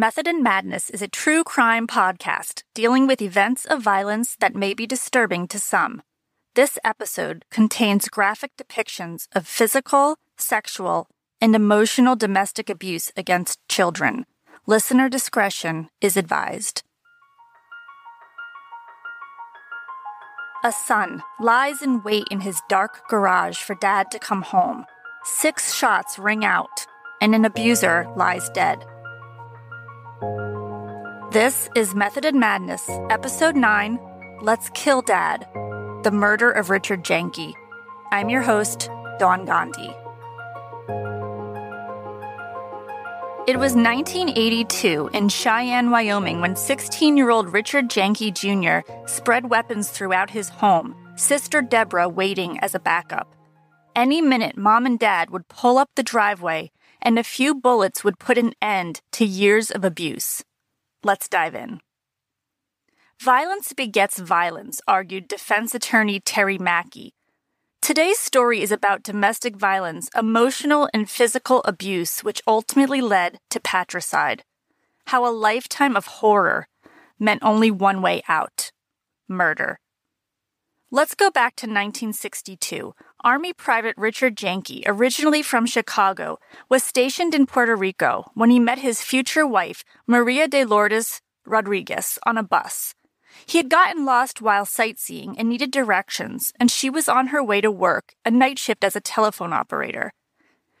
Method and Madness is a true crime podcast dealing with events of violence that may be disturbing to some. This episode contains graphic depictions of physical, sexual, and emotional domestic abuse against children. Listener discretion is advised. A son lies in wait in his dark garage for dad to come home. Six shots ring out, and an abuser lies dead. This is Method and Madness, Episode 9 Let's Kill Dad The Murder of Richard Jahnke. I'm your host, Dawn Gandhi. It was 1982 in Cheyenne, Wyoming, when 16 year old Richard Jahnke Jr. spread weapons throughout his home, sister Deborah waiting as a backup. Any minute, mom and dad would pull up the driveway, and a few bullets would put an end to years of abuse. Let's dive in. Violence begets violence, argued defense attorney Terry Mackey. Today's story is about domestic violence, emotional and physical abuse, which ultimately led to patricide. How a lifetime of horror meant only one way out murder. Let's go back to 1962. Army Private Richard Jahnke, originally from Chicago, was stationed in Puerto Rico when he met his future wife, Maria de Lourdes Rodriguez, on a bus. He had gotten lost while sightseeing and needed directions, and she was on her way to work, a night shift as a telephone operator.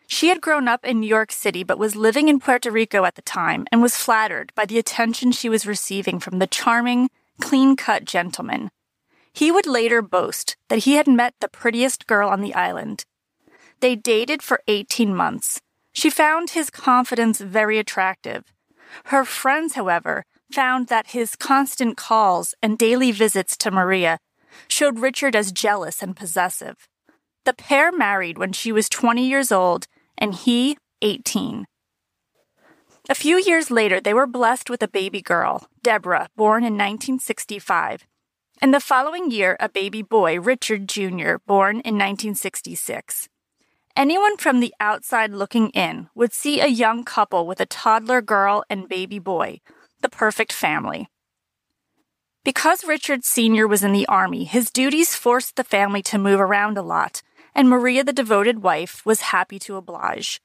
She had grown up in New York City but was living in Puerto Rico at the time and was flattered by the attention she was receiving from the charming, clean cut gentleman. He would later boast that he had met the prettiest girl on the island. They dated for 18 months. She found his confidence very attractive. Her friends, however, found that his constant calls and daily visits to Maria showed Richard as jealous and possessive. The pair married when she was 20 years old and he 18. A few years later, they were blessed with a baby girl, Deborah, born in 1965. And the following year, a baby boy, Richard Jr., born in 1966. Anyone from the outside looking in would see a young couple with a toddler girl and baby boy, the perfect family. Because Richard Sr. was in the Army, his duties forced the family to move around a lot, and Maria, the devoted wife, was happy to oblige.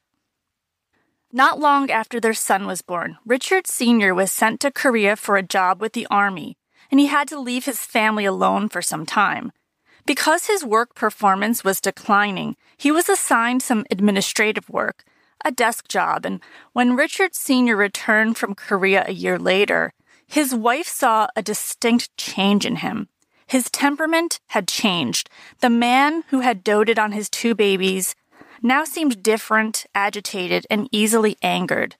Not long after their son was born, Richard Sr. was sent to Korea for a job with the Army and he had to leave his family alone for some time. Because his work performance was declining, he was assigned some administrative work, a desk job, and when Richard Sr. returned from Korea a year later, his wife saw a distinct change in him. His temperament had changed. The man who had doted on his two babies now seemed different, agitated, and easily angered.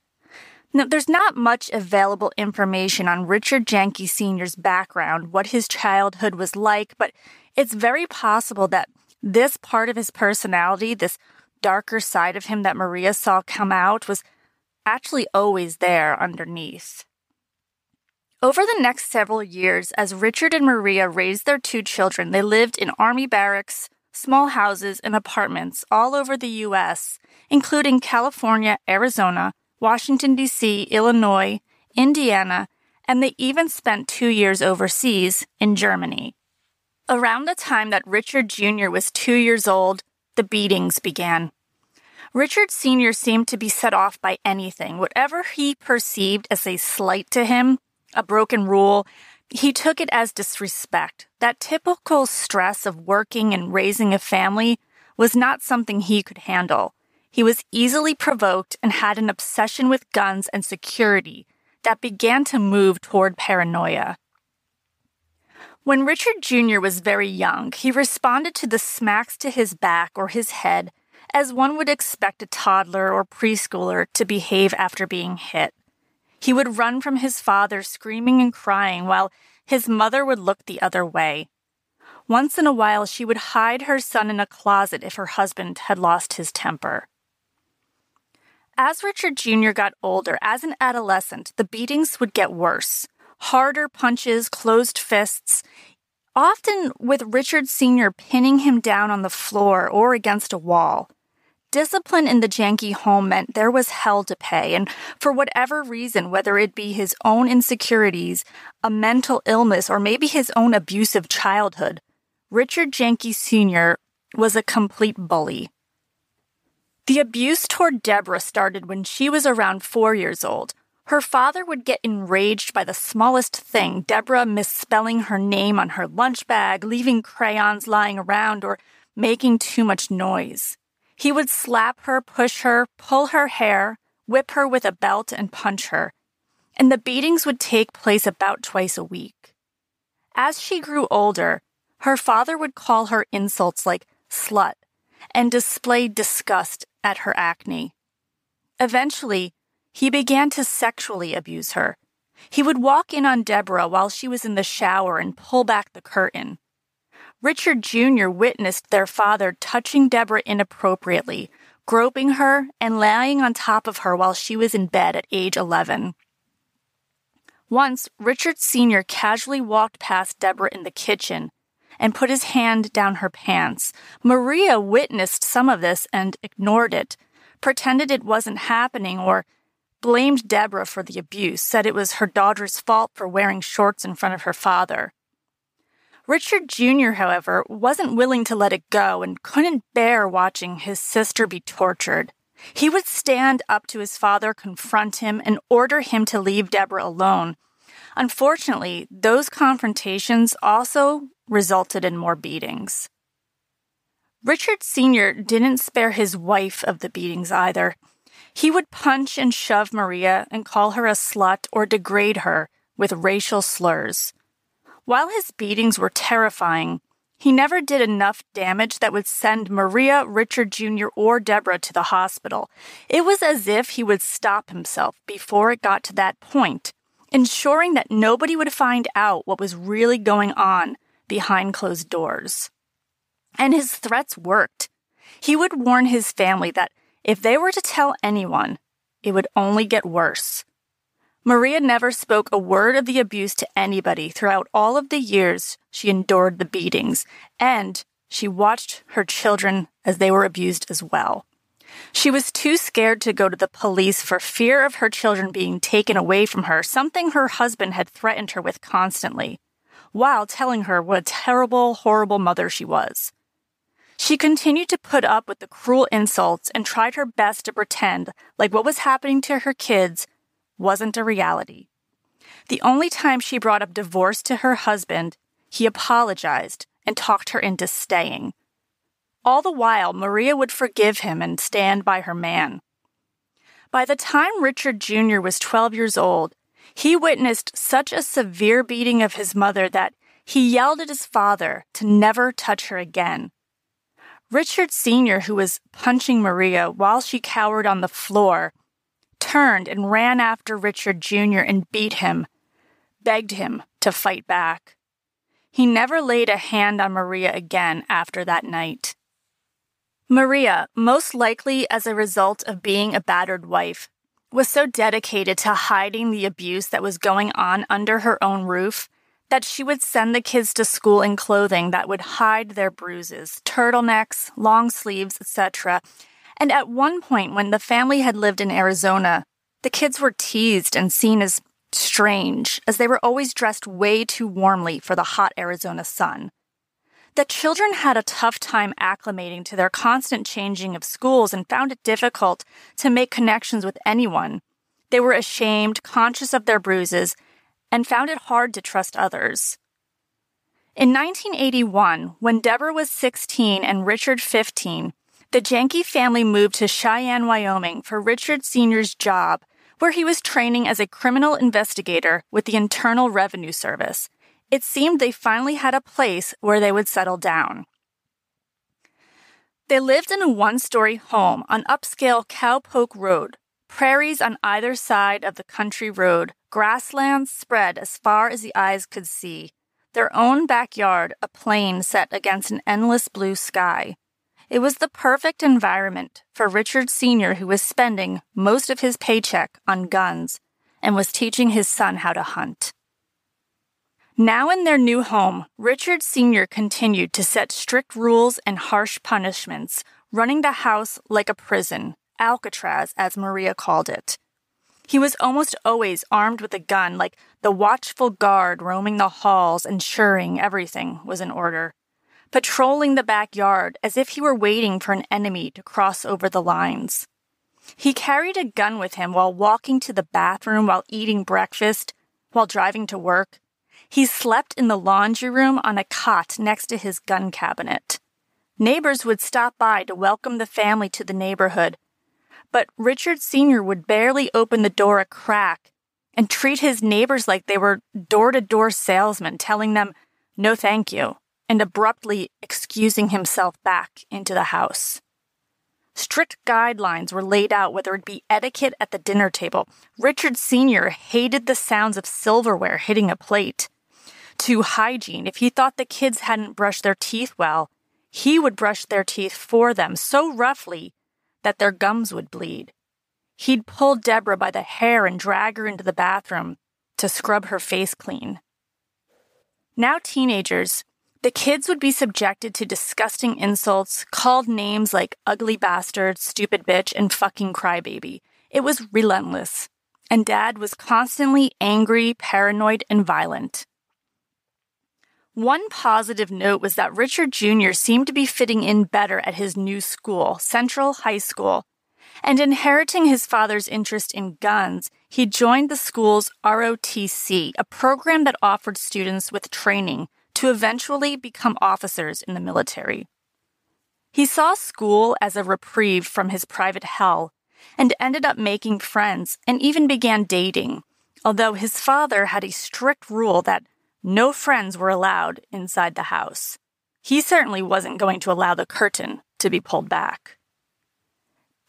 Now, there's not much available information on Richard Jahnke Sr.'s background, what his childhood was like, but it's very possible that this part of his personality, this darker side of him that Maria saw come out, was actually always there underneath. Over the next several years, as Richard and Maria raised their two children, they lived in army barracks, small houses, and apartments all over the U.S., including California, Arizona, Washington, D.C., Illinois, Indiana, and they even spent two years overseas in Germany. Around the time that Richard Jr. was two years old, the beatings began. Richard Sr. seemed to be set off by anything, whatever he perceived as a slight to him, a broken rule, he took it as disrespect. That typical stress of working and raising a family was not something he could handle. He was easily provoked and had an obsession with guns and security that began to move toward paranoia. When Richard Jr. was very young, he responded to the smacks to his back or his head as one would expect a toddler or preschooler to behave after being hit. He would run from his father, screaming and crying, while his mother would look the other way. Once in a while, she would hide her son in a closet if her husband had lost his temper. As Richard Jr. got older, as an adolescent, the beatings would get worse. Harder punches, closed fists, often with Richard Sr. pinning him down on the floor or against a wall. Discipline in the Jahnke home meant there was hell to pay, and for whatever reason, whether it be his own insecurities, a mental illness, or maybe his own abusive childhood, Richard Jahnke Sr. was a complete bully. The abuse toward Deborah started when she was around four years old. Her father would get enraged by the smallest thing, Deborah misspelling her name on her lunch bag, leaving crayons lying around, or making too much noise. He would slap her, push her, pull her hair, whip her with a belt, and punch her. And the beatings would take place about twice a week. As she grew older, her father would call her insults like slut and displayed disgust at her acne. Eventually, he began to sexually abuse her. He would walk in on Deborah while she was in the shower and pull back the curtain. Richard Jr. witnessed their father touching Deborah inappropriately, groping her, and lying on top of her while she was in bed at age 11. Once, Richard Sr. casually walked past Deborah in the kitchen and put his hand down her pants. Maria witnessed some of this and ignored it, pretended it wasn't happening, or blamed Deborah for the abuse, said it was her daughter's fault for wearing shorts in front of her father. Richard Jr., however, wasn't willing to let it go and couldn't bear watching his sister be tortured. He would stand up to his father, confront him, and order him to leave Deborah alone. Unfortunately, those confrontations also resulted in more beatings. Richard Sr. didn't spare his wife of the beatings either. He would punch and shove Maria and call her a slut or degrade her with racial slurs. While his beatings were terrifying, he never did enough damage that would send Maria, Richard Jr., or Deborah to the hospital. It was as if he would stop himself before it got to that point, ensuring that nobody would find out what was really going on behind closed doors. And his threats worked. He would warn his family that if they were to tell anyone, it would only get worse. Maria never spoke a word of the abuse to anybody throughout all of the years she endured the beatings, and she watched her children as they were abused as well. She was too scared to go to the police for fear of her children being taken away from her, something her husband had threatened her with constantly, while telling her what a terrible, horrible mother she was. She continued to put up with the cruel insults and tried her best to pretend like what was happening to her kids wasn't a reality. The only time she brought up divorce to her husband, he apologized and talked her into staying. All the while, Maria would forgive him and stand by her man. By the time Richard Jr. was 12 years old, he witnessed such a severe beating of his mother that he yelled at his father to never touch her again. Richard Sr., who was punching Maria while she cowered on the floor, turned and ran after Richard Jr. and beat him, begged him to fight back. He never laid a hand on Maria again after that night. Maria, most likely as a result of being a battered wife, was so dedicated to hiding the abuse that was going on under her own roof that she would send the kids to school in clothing that would hide their bruises, turtlenecks, long sleeves, etc., and at one point, when the family had lived in Arizona, the kids were teased and seen as strange, as they were always dressed way too warmly for the hot Arizona sun. The children had a tough time acclimating to their constant changing of schools and found it difficult to make connections with anyone. They were ashamed, conscious of their bruises, and found it hard to trust others. In 1981, when Deborah was 16 and Richard 15, the Jahnke family moved to Cheyenne, Wyoming for Richard Sr.'s job, where he was training as a criminal investigator with the Internal Revenue Service. It seemed they finally had a place where they would settle down. They lived in a one story home on upscale Cowpoke Road, prairies on either side of the country road, grasslands spread as far as the eyes could see, their own backyard a plain set against an endless blue sky. It was the perfect environment for Richard Sr., who was spending most of his paycheck on guns and was teaching his son how to hunt. Now in their new home, Richard Sr. continued to set strict rules and harsh punishments, running the house like a prison, Alcatraz, as Maria called it. He was almost always armed with a gun, like the watchful guard roaming the halls, ensuring everything was in order. Patrolling the backyard as if he were waiting for an enemy to cross over the lines. He carried a gun with him while walking to the bathroom, while eating breakfast, while driving to work. He slept in the laundry room on a cot next to his gun cabinet. Neighbors would stop by to welcome the family to the neighborhood, but Richard Sr. would barely open the door a crack and treat his neighbors like they were door to door salesmen, telling them, no thank you, and abruptly excusing himself back into the house. Strict guidelines were laid out whether it be etiquette at the dinner table. Richard Sr. hated the sounds of silverware hitting a plate. To hygiene, if he thought the kids hadn't brushed their teeth well, he would brush their teeth for them so roughly that their gums would bleed. He'd pull Deborah by the hair and drag her into the bathroom to scrub her face clean. Now, teenagers, the kids would be subjected to disgusting insults, called names like ugly bastard, stupid bitch, and fucking crybaby. It was relentless. And dad was constantly angry, paranoid, and violent. One positive note was that Richard Jr. seemed to be fitting in better at his new school, Central High School. And inheriting his father's interest in guns, he joined the school's ROTC, a program that offered students with training to eventually become officers in the military. He saw school as a reprieve from his private hell and ended up making friends and even began dating, although his father had a strict rule that no friends were allowed inside the house. He certainly wasn't going to allow the curtain to be pulled back.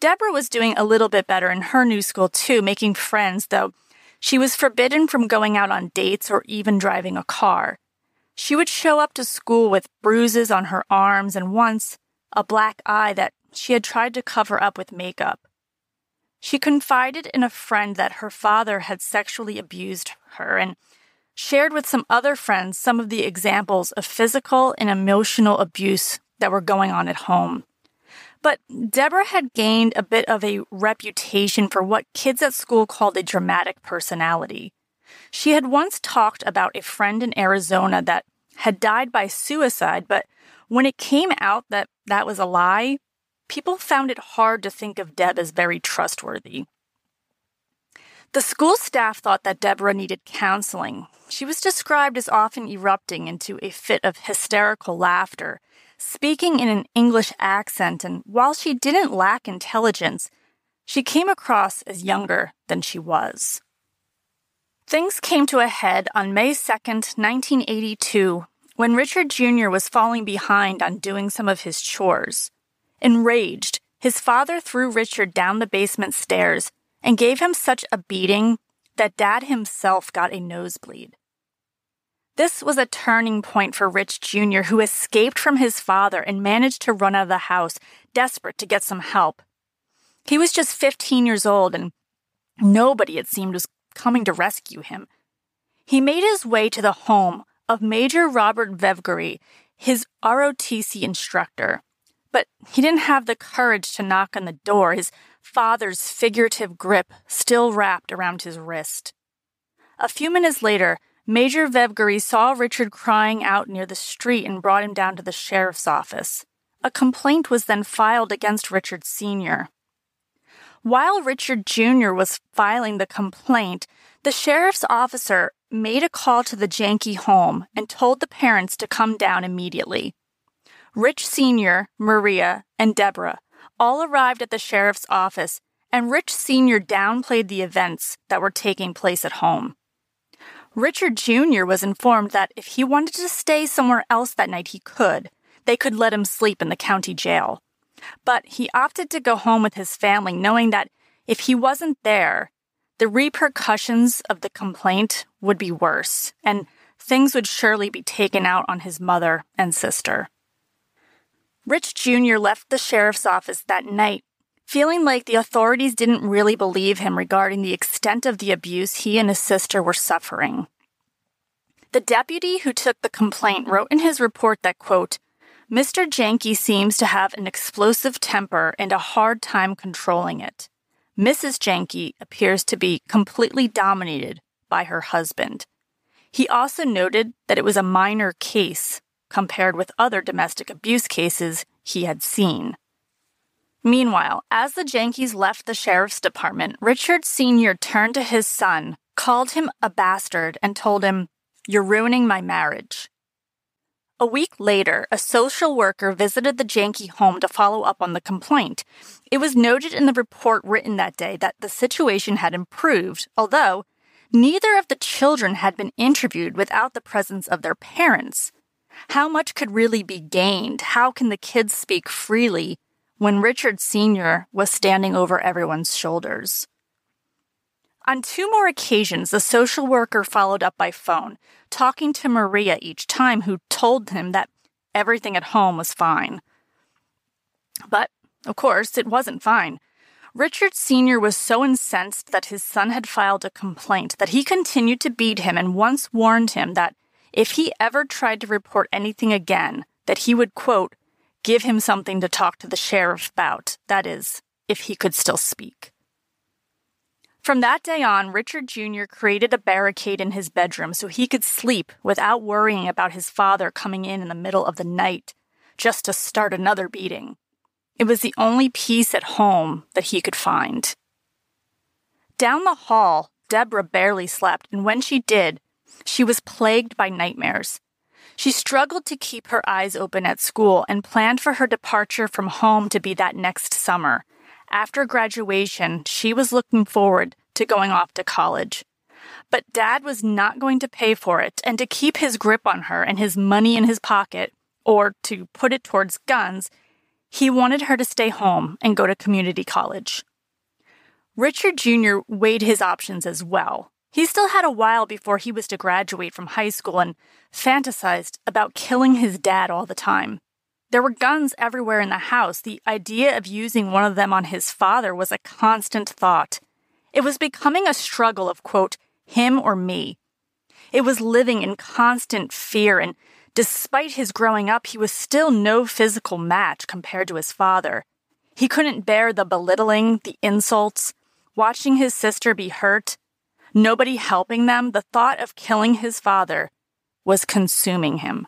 Deborah was doing a little bit better in her new school too, making friends, though she was forbidden from going out on dates or even driving a car. She would show up to school with bruises on her arms and once a black eye that she had tried to cover up with makeup. She confided in a friend that her father had sexually abused her and shared with some other friends some of the examples of physical and emotional abuse that were going on at home. But Deborah had gained a bit of a reputation for what kids at school called a dramatic personality. She had once talked about a friend in Arizona that had died by suicide, but when it came out that that was a lie, people found it hard to think of Deb as very trustworthy. The school staff thought that Deborah needed counseling. She was described as often erupting into a fit of hysterical laughter, speaking in an English accent, and while she didn't lack intelligence, she came across as younger than she was. Things came to a head on May 2nd, 1982, when Richard Jr. was falling behind on doing some of his chores. Enraged, his father threw Richard down the basement stairs and gave him such a beating that Dad himself got a nosebleed. This was a turning point for Rich Jr., who escaped from his father and managed to run out of the house, desperate to get some help. He was just 15 years old, and nobody, it seemed, was coming to rescue him. He made his way to the home of Major Robert Vevgery, his ROTC instructor. But he didn't have the courage to knock on the door, his father's figurative grip still wrapped around his wrist. A few minutes later, Major Vevgery saw Richard crying out near the street and brought him down to the sheriff's office. A complaint was then filed against Richard Sr. While Richard Jr. was filing the complaint, the sheriff's officer made a call to the Jahnke home and told the parents to come down immediately. Rich Sr., Maria, and Deborah all arrived at the sheriff's office, and Rich Sr. downplayed the events that were taking place at home. Richard Jr. was informed that if he wanted to stay somewhere else that night, he could. They could let him sleep in the county jail. But he opted to go home with his family, knowing that if he wasn't there, the repercussions of the complaint would be worse, and things would surely be taken out on his mother and sister. Rich Jr. left the sheriff's office that night, feeling like the authorities didn't really believe him regarding the extent of the abuse he and his sister were suffering. The deputy who took the complaint wrote in his report that, quote, Mr. Jahnke seems to have an explosive temper and a hard time controlling it. Mrs. Jahnke appears to be completely dominated by her husband. He also noted that it was a minor case compared with other domestic abuse cases he had seen. Meanwhile, as the Jahnkes left the sheriff's department, Richard Sr. turned to his son, called him a bastard, and told him, You're ruining my marriage. A week later, a social worker visited the Jahnke home to follow up on the complaint. It was noted in the report written that day that the situation had improved, although neither of the children had been interviewed without the presence of their parents. How much could really be gained? How can the kids speak freely when Richard Sr. was standing over everyone's shoulders? On two more occasions, the social worker followed up by phone, talking to Maria each time, who told him that everything at home was fine. But, of course, it wasn't fine. Richard Sr. was so incensed that his son had filed a complaint that he continued to beat him and once warned him that if he ever tried to report anything again, that he would, quote, give him something to talk to the sheriff about, that is, if he could still speak. From that day on, Richard Jr. created a barricade in his bedroom so he could sleep without worrying about his father coming in in the middle of the night just to start another beating. It was the only peace at home that he could find. Down the hall, Deborah barely slept, and when she did, she was plagued by nightmares. She struggled to keep her eyes open at school and planned for her departure from home to be that next summer after graduation, she was looking forward to going off to college. But dad was not going to pay for it, and to keep his grip on her and his money in his pocket, or to put it towards guns, he wanted her to stay home and go to community college. Richard Jr. weighed his options as well. He still had a while before he was to graduate from high school and fantasized about killing his dad all the time. There were guns everywhere in the house. The idea of using one of them on his father was a constant thought. It was becoming a struggle of, quote, him or me. It was living in constant fear, and despite his growing up, he was still no physical match compared to his father. He couldn't bear the belittling, the insults, watching his sister be hurt, nobody helping them. The thought of killing his father was consuming him.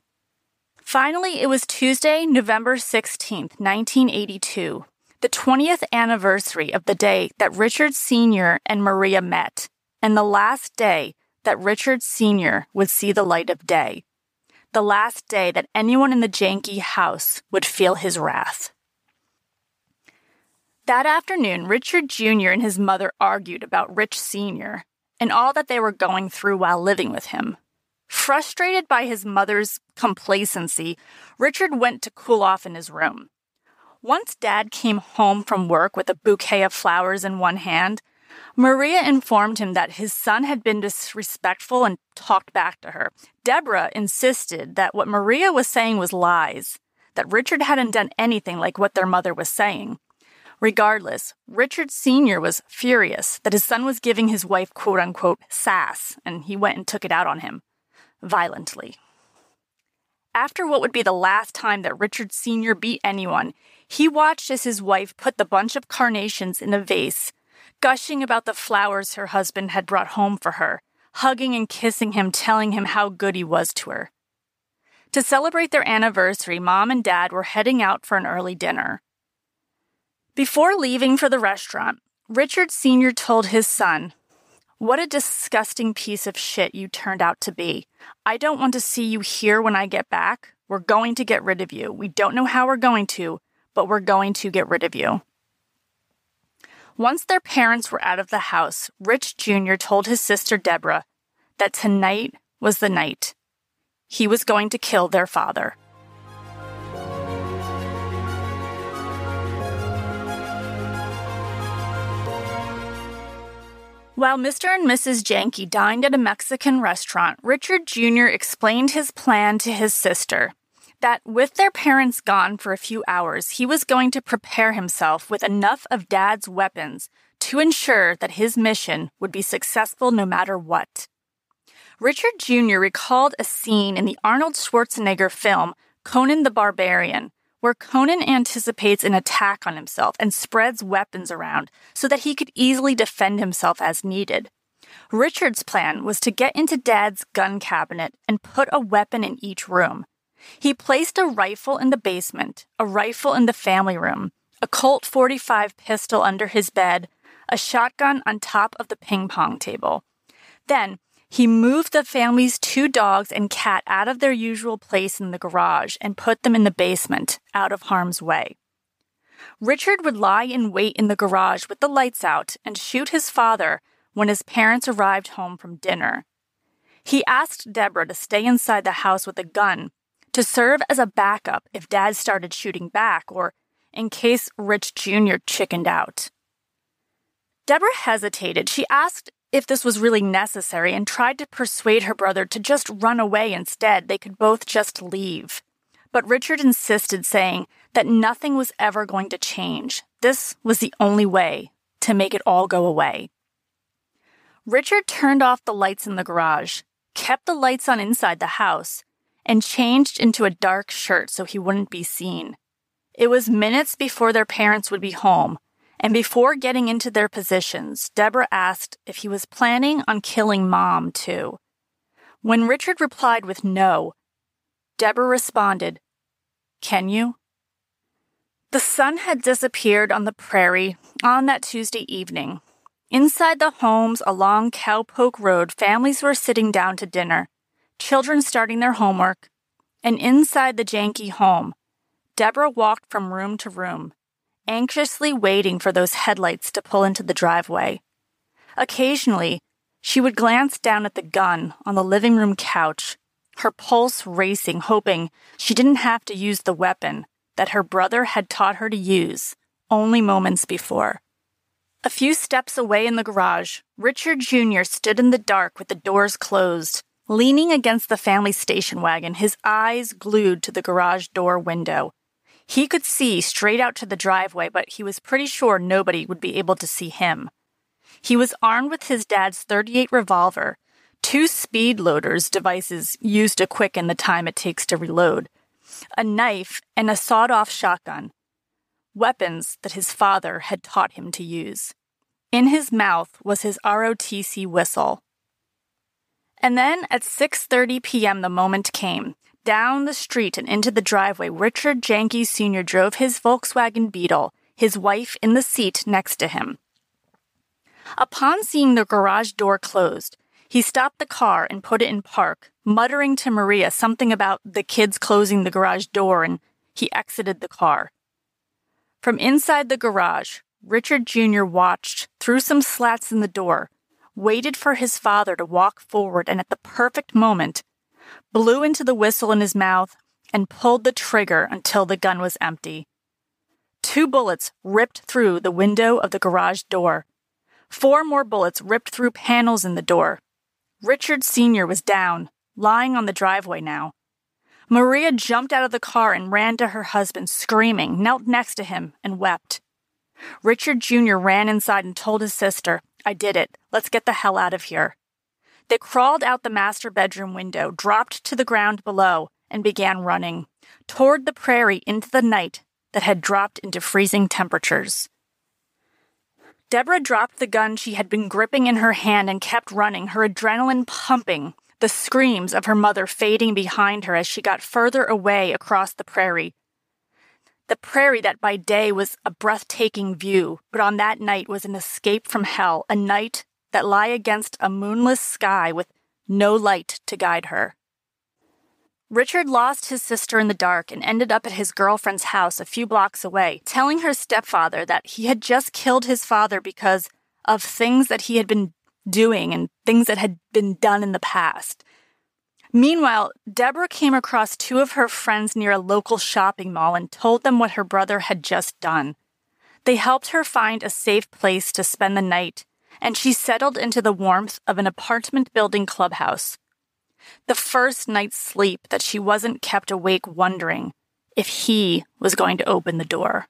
Finally, it was Tuesday, November 16th, 1982, the 20th anniversary of the day that Richard Sr. and Maria met, and the last day that Richard Sr. would see the light of day. The last day that anyone in the Jahnke house would feel his wrath. That afternoon, Richard Jr. and his mother argued about Rich Sr. and all that they were going through while living with him. Frustrated by his mother's complacency, Richard went to cool off in his room. Once Dad came home from work with a bouquet of flowers in one hand, Maria informed him that his son had been disrespectful and talked back to her. Deborah insisted that what Maria was saying was lies, that Richard hadn't done anything like what their mother was saying. Regardless, Richard Sr. was furious that his son was giving his wife quote unquote sass, and he went and took it out on him violently. After what would be the last time that Richard Sr. beat anyone, he watched as his wife put the bunch of carnations in a vase, gushing about the flowers her husband had brought home for her, hugging and kissing him, telling him how good he was to her. To celebrate their anniversary, mom and dad were heading out for an early dinner. Before leaving for the restaurant, Richard Sr. told his son, what a disgusting piece of shit you turned out to be. I don't want to see you here when I get back. We're going to get rid of you. We don't know how we're going to, but we're going to get rid of you. Once their parents were out of the house, Rich Jr. told his sister Deborah that tonight was the night. He was going to kill their father. While Mr. and Mrs. Jahnke dined at a Mexican restaurant, Richard Jr. explained his plan to his sister that with their parents gone for a few hours, he was going to prepare himself with enough of Dad's weapons to ensure that his mission would be successful no matter what. Richard Jr. recalled a scene in the Arnold Schwarzenegger film Conan the Barbarian, where Conan anticipates an attack on himself and spreads weapons around so that he could easily defend himself as needed. Richard's plan was to get into Dad's gun cabinet and put a weapon in each room. He placed a rifle in the basement, a rifle in the family room, a Colt 45 pistol under his bed, a shotgun on top of the ping pong table. Then he moved the family's two dogs and cat out of their usual place in the garage and put them in the basement, out of harm's way. Richard would lie in wait in the garage with the lights out and shoot his father when his parents arrived home from dinner. He asked Deborah to stay inside the house with a gun to serve as a backup if dad started shooting back or in case Rich Jr. chickened out. Deborah hesitated. She asked if this was really necessary and tried to persuade her brother to just run away instead. They could both just leave. But Richard insisted, saying that nothing was ever going to change. This was the only way to make it all go away. Richard turned off the lights in the garage, kept the lights on inside the house, and changed into a dark shirt so he wouldn't be seen. It was minutes before their parents would be home and before getting into their positions, Deborah asked if he was planning on killing mom, too. When Richard replied with no, Deborah responded, Can you? The sun had disappeared on the prairie on that Tuesday evening. Inside the homes along Cowpoke Road, families were sitting down to dinner, children starting their homework, and inside the Jahnke home, Deborah walked from room to room, anxiously waiting for those headlights to pull into the driveway. Occasionally, she would glance down at the gun on the living room couch, her pulse racing, hoping she didn't have to use the weapon that her brother had taught her to use only moments before. A few steps away in the garage, Richard Jr. stood in the dark with the doors closed, leaning against the family station wagon, his eyes glued to the garage door window. He could see straight out to the driveway, but he was pretty sure nobody would be able to see him. He was armed with his dad's 38 revolver, two speed loaders devices used to quicken the time it takes to reload, a knife, and a sawed off shotgun. Weapons that his father had taught him to use. In his mouth was his ROTC whistle. And then at 6:30 p.m. the moment came. Down the street and into the driveway, Richard Jahnke Sr. drove his Volkswagen Beetle, his wife in the seat next to him. Upon seeing the garage door closed, he stopped the car and put it in park, muttering to Maria something about the kids closing the garage door, and he exited the car. From inside the garage, Richard Jr. watched through some slats in the door, waited for his father to walk forward, and at the perfect moment, blew into the whistle in his mouth, and pulled the trigger until the gun was empty. Two bullets ripped through the window of the garage door. Four more bullets ripped through panels in the door. Richard Sr. was down, lying on the driveway now. Maria jumped out of the car and ran to her husband, screaming, knelt next to him, and wept. Richard Jr. ran inside and told his sister, I did it. Let's get the hell out of here. They crawled out the master bedroom window, dropped to the ground below, and began running toward the prairie into the night that had dropped into freezing temperatures. Deborah dropped the gun she had been gripping in her hand and kept running, her adrenaline pumping, the screams of her mother fading behind her as she got further away across the prairie. The prairie that by day was a breathtaking view, but on that night was an escape from hell, a night that lie against a moonless sky with no light to guide her. Richard lost his sister in the dark and ended up at his girlfriend's house a few blocks away, telling her stepfather that he had just killed his father because of things that he had been doing and things that had been done in the past. Meanwhile, Deborah came across two of her friends near a local shopping mall and told them what her brother had just done. They helped her find a safe place to spend the night and she settled into the warmth of an apartment building clubhouse. The first night's sleep that she wasn't kept awake wondering if he was going to open the door.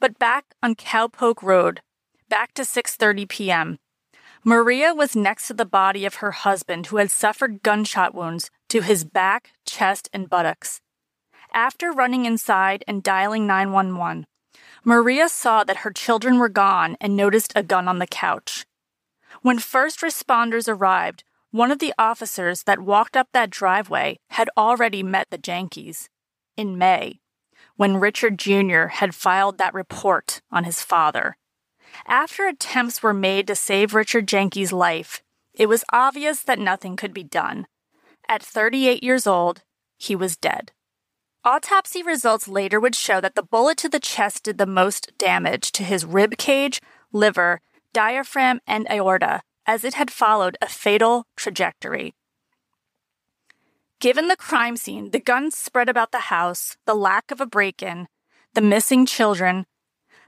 But back on Cowpoke Road, back to 6:30 p.m. Maria was next to the body of her husband who had suffered gunshot wounds to his back, chest, and buttocks. After running inside and dialing 911, Maria saw that her children were gone and noticed a gun on the couch. When first responders arrived, one of the officers that walked up that driveway had already met the Jahnkes in May, when Richard Jr. had filed that report on his father. After attempts were made to save Richard Jahnke's life, it was obvious that nothing could be done. At 38 years old, he was dead. Autopsy results later would show that the bullet to the chest did the most damage to his rib cage, liver, diaphragm, and aorta, as it had followed a fatal trajectory. Given the crime scene, the guns spread about the house, the lack of a break in, the missing children,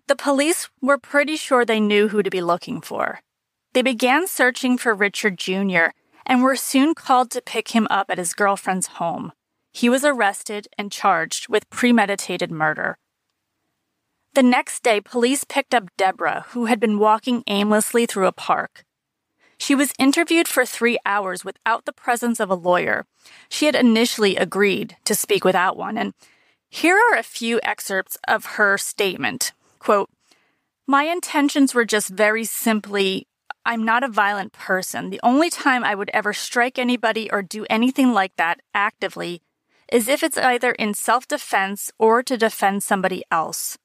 the police were pretty sure they knew who to be looking for. They began searching for Richard Jr. and were soon called to pick him up at his girlfriend's home. He was arrested and charged with premeditated murder. The next day, police picked up Deborah, who had been walking aimlessly through a park. She was interviewed for three hours without the presence of a lawyer. She had initially agreed to speak without one, and here are a few excerpts of her statement. Quote, My intentions were just very simply I'm not a violent person. The only time I would ever strike anybody or do anything like that actively is if it's either in self defense or to defend somebody else.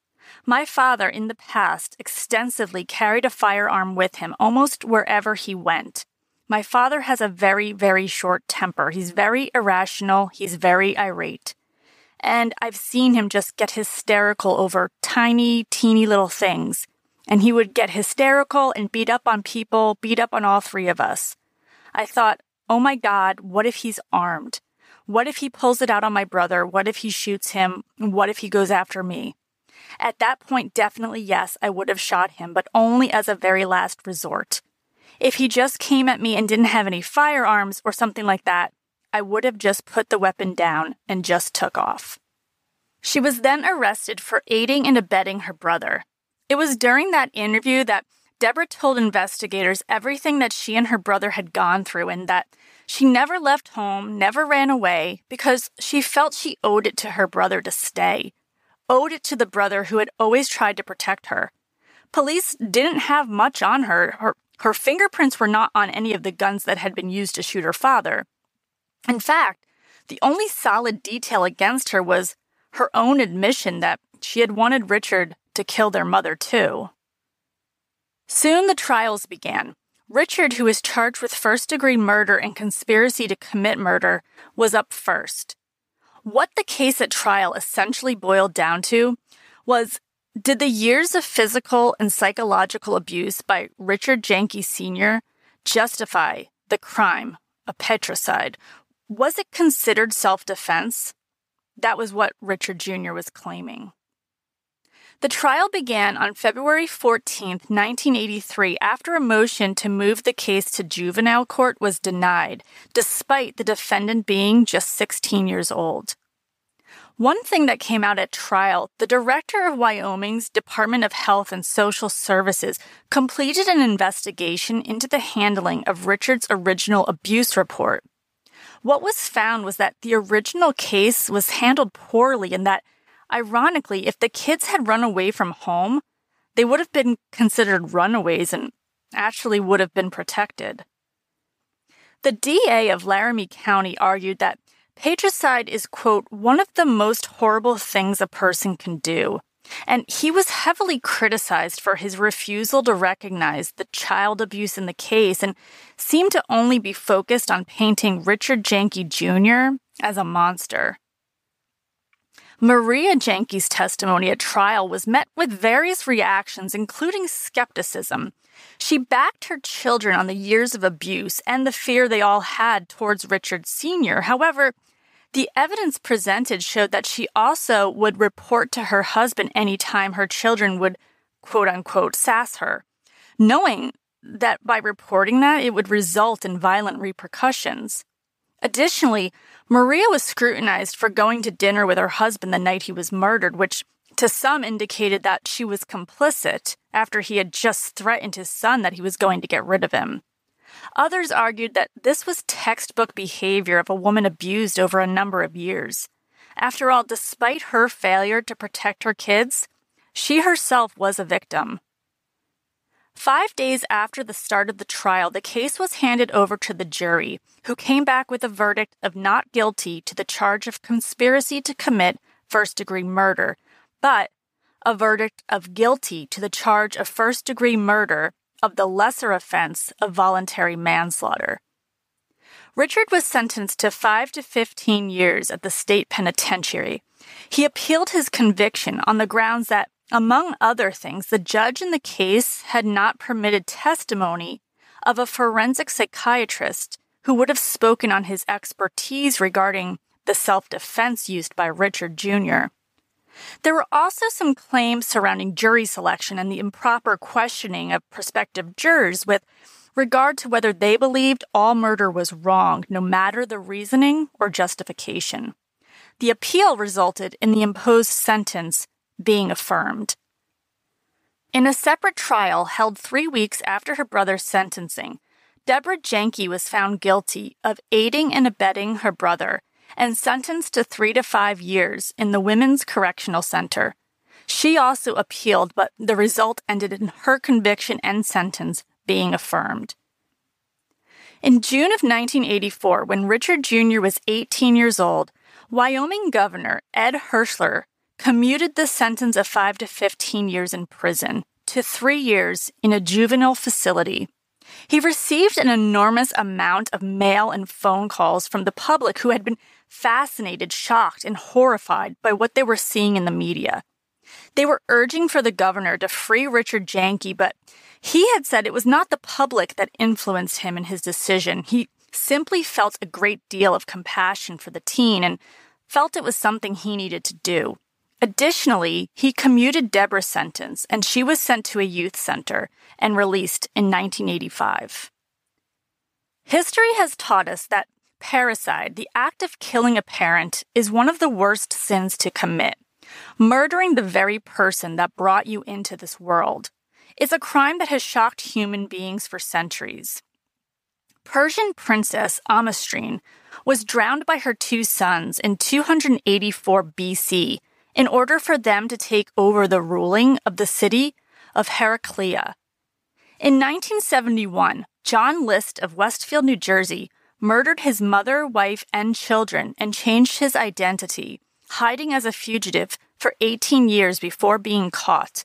My father, in the past, extensively carried a firearm with him almost wherever he went. My father has a very, very short temper. He's very irrational. He's very irate. And I've seen him just get hysterical over tiny, teeny little things. And he would get hysterical and beat up on people, beat up on all three of us. I thought, oh my God, what if he's armed? What if he pulls it out on my brother? What if he shoots him? What if he goes after me? At that point, definitely yes, I would have shot him, but only as a very last resort. If he just came at me and didn't have any firearms or something like that, I would have just put the weapon down and just took off. She was then arrested for aiding and abetting her brother. It was during that interview that Deborah told investigators everything that she and her brother had gone through and that she never left home, never ran away, because she felt she owed it to her brother to stay, owed it to the brother who had always tried to protect her. Police didn't have much on her. Her, her fingerprints were not on any of the guns that had been used to shoot her father. In fact, the only solid detail against her was her own admission that she had wanted Richard to kill their mother, too. Soon the trials began. Richard, who was charged with first degree murder and conspiracy to commit murder, was up first. What the case at trial essentially boiled down to was did the years of physical and psychological abuse by Richard Jahnke Sr. justify the crime of patricide was it considered self defense? That was what Richard Jr. was claiming. The trial began on February 14, 1983, after a motion to move the case to juvenile court was denied, despite the defendant being just 16 years old. One thing that came out at trial the director of Wyoming's Department of Health and Social Services completed an investigation into the handling of Richard's original abuse report. What was found was that the original case was handled poorly and that, ironically, if the kids had run away from home, they would have been considered runaways and actually would have been protected. The DA of Laramie County argued that patricide is, quote, one of the most horrible things a person can do, and he was heavily criticized for his refusal to recognize the child abuse in the case and seemed to only be focused on painting Richard Jahnke Jr. as a monster. Maria Jahnke's testimony at trial was met with various reactions, including skepticism. She backed her children on the years of abuse and the fear they all had towards Richard Sr. However, the evidence presented showed that she also would report to her husband any time her children would quote unquote sass her. knowing that by reporting that it would result in violent repercussions. Additionally, Maria was scrutinized for going to dinner with her husband the night he was murdered, which to some indicated that she was complicit after he had just threatened his son that he was going to get rid of him. Others argued that this was textbook behavior of a woman abused over a number of years. After all, despite her failure to protect her kids, she herself was a victim. Five days after the start of the trial, the case was handed over to the jury, who came back with a verdict of not guilty to the charge of conspiracy to commit first degree murder, but a verdict of guilty to the charge of first degree murder of the lesser offense of voluntary manslaughter. Richard was sentenced to 5 to 15 years at the state penitentiary. He appealed his conviction on the grounds that, among other things, the judge in the case had not permitted testimony of a forensic psychiatrist who would have spoken on his expertise regarding the self defense used by Richard Jr. There were also some claims surrounding jury selection and the improper questioning of prospective jurors with regard to whether they believed all murder was wrong, no matter the reasoning or justification. The appeal resulted in the imposed sentence being affirmed. In a separate trial held three weeks after her brother's sentencing, Deborah Jahnke was found guilty of aiding and abetting her brother and sentenced to three to five years in the Women's Correctional Center. She also appealed, but the result ended in her conviction and sentence being affirmed. In June of 1984, when Richard Jr. was 18 years old, Wyoming Governor Ed Herschler commuted the sentence of 5 to 15 years in prison to three years in a juvenile facility he received an enormous amount of mail and phone calls from the public who had been fascinated, shocked, and horrified by what they were seeing in the media. They were urging for the governor to free Richard Jahnke, but he had said it was not the public that influenced him in his decision. He simply felt a great deal of compassion for the teen and felt it was something he needed to do. Additionally, he commuted Deborah's sentence and she was sent to a youth center and released in 1985. History has taught us that parricide, the act of killing a parent, is one of the worst sins to commit. Murdering the very person that brought you into this world is a crime that has shocked human beings for centuries. Persian princess Amastrine was drowned by her two sons in 284 BC in order for them to take over the ruling of the city of Heraclea. In 1971, John List of Westfield, New Jersey, murdered his mother, wife, and children and changed his identity, hiding as a fugitive for 18 years before being caught,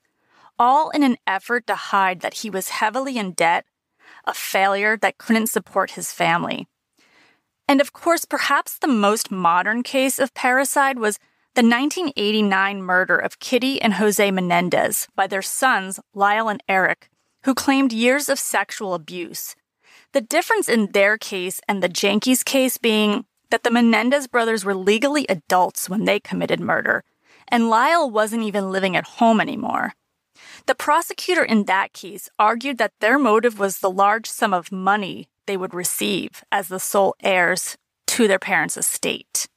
all in an effort to hide that he was heavily in debt, a failure that couldn't support his family. And of course, perhaps the most modern case of parricide was the 1989 murder of Kitty and Jose Menendez by their sons, Lyle and Eric, who claimed years of sexual abuse. The difference in their case and the Jahnkes case being that the Menendez brothers were legally adults when they committed murder, and Lyle wasn't even living at home anymore. The prosecutor in that case argued that their motive was the large sum of money they would receive as the sole heirs to their parents' estate.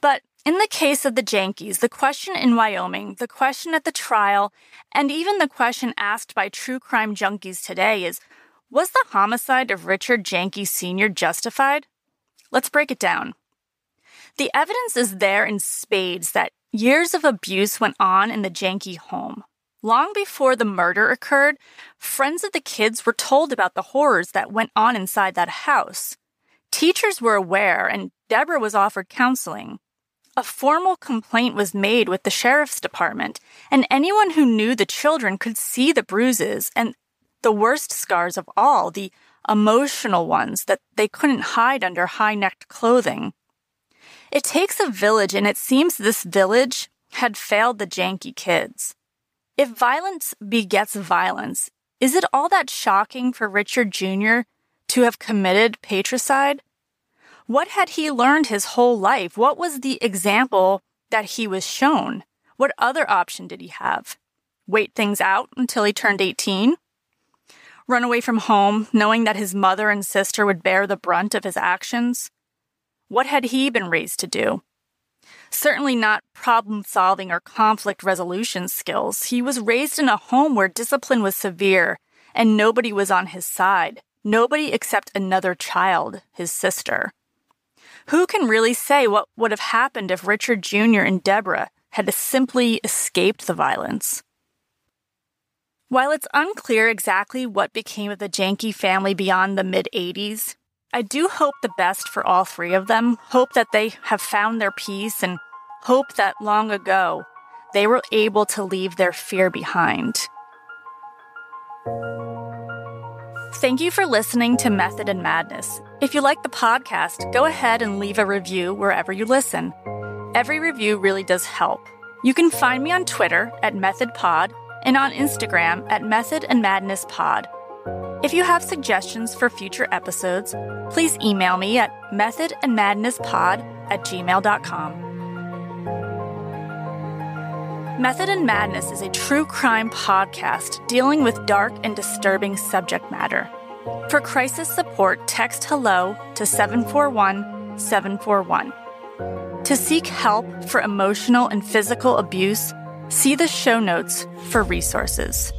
But in the case of the Jahnkes, the question in Wyoming, the question at the trial, and even the question asked by true crime junkies today is Was the homicide of Richard Jahnke Sr. justified? Let's break it down. The evidence is there in spades that years of abuse went on in the Jahnke home. Long before the murder occurred, friends of the kids were told about the horrors that went on inside that house. Teachers were aware, and Deborah was offered counseling a formal complaint was made with the sheriff's department, and anyone who knew the children could see the bruises and the worst scars of all, the emotional ones that they couldn't hide under high necked clothing. It takes a village, and it seems this village had failed the Jahnke kids. If violence begets violence, is it all that shocking for Richard Jr. to have committed patricide? What had he learned his whole life? What was the example that he was shown? What other option did he have? Wait things out until he turned 18? Run away from home, knowing that his mother and sister would bear the brunt of his actions? What had he been raised to do? Certainly not problem solving or conflict resolution skills. He was raised in a home where discipline was severe and nobody was on his side. Nobody except another child, his sister. Who can really say what would have happened if Richard Jr. and Deborah had simply escaped the violence? While it's unclear exactly what became of the Jahnke family beyond the mid 80s, I do hope the best for all three of them, hope that they have found their peace, and hope that long ago they were able to leave their fear behind. Thank you for listening to Method and Madness. If you like the podcast, go ahead and leave a review wherever you listen. Every review really does help. You can find me on Twitter at MethodPod and on Instagram at Method and Madness Pod. If you have suggestions for future episodes, please email me at methodandmadnesspod at gmail.com. Method and Madness is a true crime podcast dealing with dark and disturbing subject matter. For crisis support, text HELLO to 741 741. To seek help for emotional and physical abuse, see the show notes for resources.